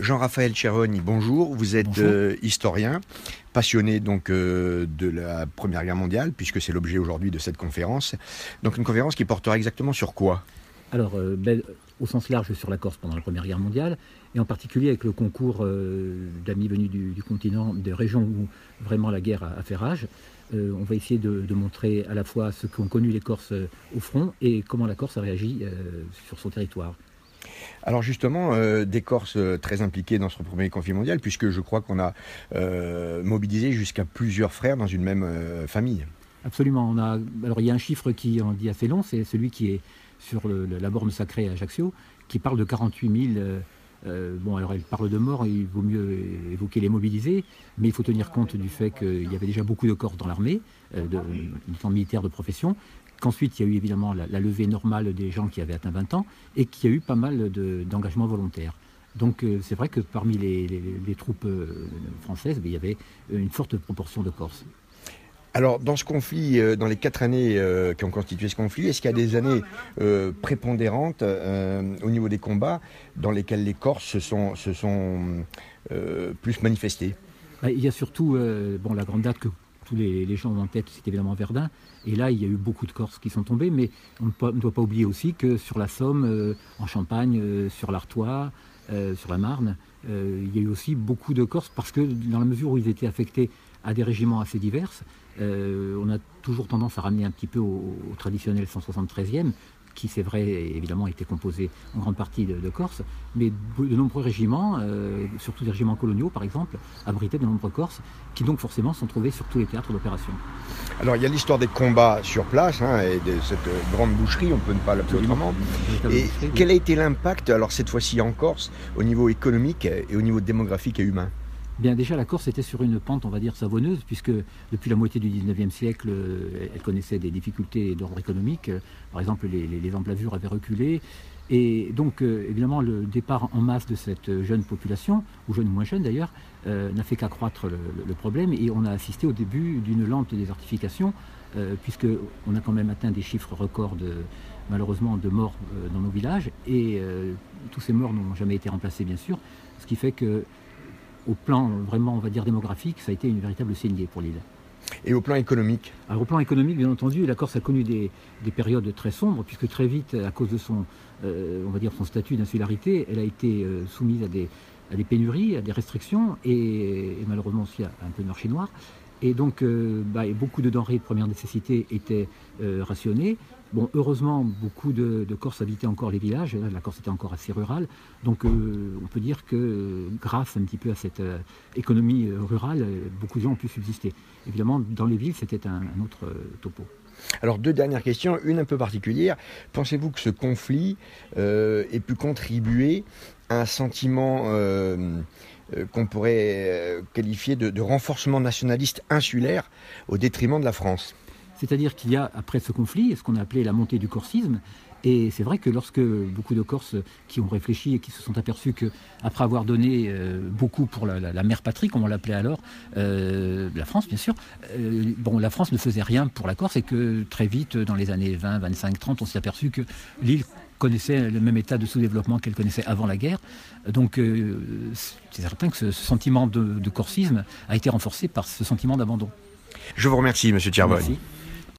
Jean-Raphaël Cheroni, bonjour. Vous êtes euh, historien, passionné donc euh, de la Première Guerre mondiale, puisque c'est l'objet aujourd'hui de cette conférence. Donc une conférence qui portera exactement sur quoi? Alors, euh, ben, au sens large sur la Corse pendant la Première Guerre mondiale, et en particulier avec le concours d'amis venus du, continent, des régions où vraiment la guerre a, fait rage. on va essayer de, de, montrer à la fois ce qu'ont connu les Corses au front et comment la Corse a réagi sur son territoire. Alors justement, euh, des Corses euh, très impliqués dans ce premier conflit mondial, puisque je crois qu'on a euh, mobilisé jusqu'à plusieurs frères dans une même famille. Absolument. On a, alors il y a un chiffre qui en dit assez long, c'est celui qui est sur la borne sacrée à Ajaccio, qui parle de 48 000 bon, alors elle parle de morts, il vaut mieux évoquer les mobilisés, mais il faut tenir compte du fait qu'il y avait déjà beaucoup de corps dans l'armée, euh, de, de profession, qu'ensuite il y a eu évidemment la, levée normale des gens qui avaient atteint 20 ans et qu'il y a eu pas mal d'engagements volontaires. Donc euh, c'est vrai que parmi les, troupes euh, françaises, il y avait une forte proportion de Corses. Alors, dans ce conflit, euh, dans les quatre années qui ont constitué ce conflit, est-ce qu'il y a des années prépondérantes au niveau des combats dans lesquelles les Corses se sont, plus manifestés? Ben, Il y a surtout bon, la grande date que tous les, gens ont en tête, c'est évidemment Verdun. Et là, il y a eu beaucoup de Corses qui sont tombés, mais on ne doit pas oublier aussi que sur la Somme, euh, en Champagne, euh, sur l'Artois, euh, sur la Marne, il y a eu aussi beaucoup de Corses parce que dans la mesure où ils étaient affectés à des régiments assez divers, on a toujours tendance à ramener un petit peu au, au traditionnel 173e, qui c'est vrai évidemment était composé en grande partie de, Corses, mais de nombreux régiments, euh, surtout des régiments coloniaux par exemple, abritaient de nombreux Corses, qui donc forcément sont trouvés sur tous les théâtres d'opération. Alors il y a l'histoire des combats sur place hein, et de cette grande boucherie, on peut ne pas l'appeler autrement. Et quel a été l'impact, alors cette fois-ci en Corse, au niveau économique et au niveau démographique et humain? Bien, déjà, la Corse était sur une pente, on va dire, savonneuse, puisque depuis la moitié du 19e siècle, euh, elle connaissait des difficultés d'ordre économique. Par exemple, les, les, emblavures avaient reculé. Et donc, euh, évidemment, le départ en masse de cette jeune population, ou jeune ou moins jeune d'ailleurs, euh, n'a fait qu'accroître le, problème. Et on a assisté au début d'une lente désertification, puisqu'on a quand même atteint des chiffres records malheureusement, de morts dans nos villages. Et tous ces morts n'ont jamais été remplacés, bien sûr. Ce qui fait que au plan vraiment, on va dire, démographique, ça a été une véritable saignée pour l'île. Et au plan économique Alors, Au plan économique, bien entendu, la Corse a connu des, périodes très sombres, puisque très vite, à cause de son, euh, on va dire, son statut d'insularité, elle a été euh, soumise à des, à des pénuries, à des restrictions, et, malheureusement aussi à un peu de marché noir. Et donc, euh, bah, beaucoup de denrées de première nécessité étaient rationnées. Bon, heureusement, beaucoup de, Corses habitaient encore les villages. La Corse était encore assez rurale. Donc, euh, on peut dire que grâce un petit peu à cette euh, économie euh, rurale, beaucoup de gens ont pu subsister. Évidemment, dans les villes, c'était un, autre topo. Alors, deux dernières questions, une un peu particulière. Pensez-vous que ce conflit ait pu contribuer à un sentiment qu'on pourrait qualifier de renforcement nationaliste insulaire au détriment de la France. C'est-à-dire qu'il y a, après ce conflit, ce qu'on a appelé la montée du corsisme, et c'est vrai que lorsque beaucoup de Corses qui ont réfléchi et qui se sont aperçus qu'après avoir donné euh, beaucoup pour la, mère patrie, comme on l'appelait alors, euh, la France bien sûr, euh, bon, la France ne faisait rien pour la Corse et que très vite, dans les années 20, 25, 30, on s'est aperçu que l'île connaissait le même état de sous-développement qu'elle connaissait avant la guerre. Donc c'est certain que ce, sentiment de, de, corsisme a été renforcé par ce sentiment d'abandon. Je vous remercie, Monsieur. Merci.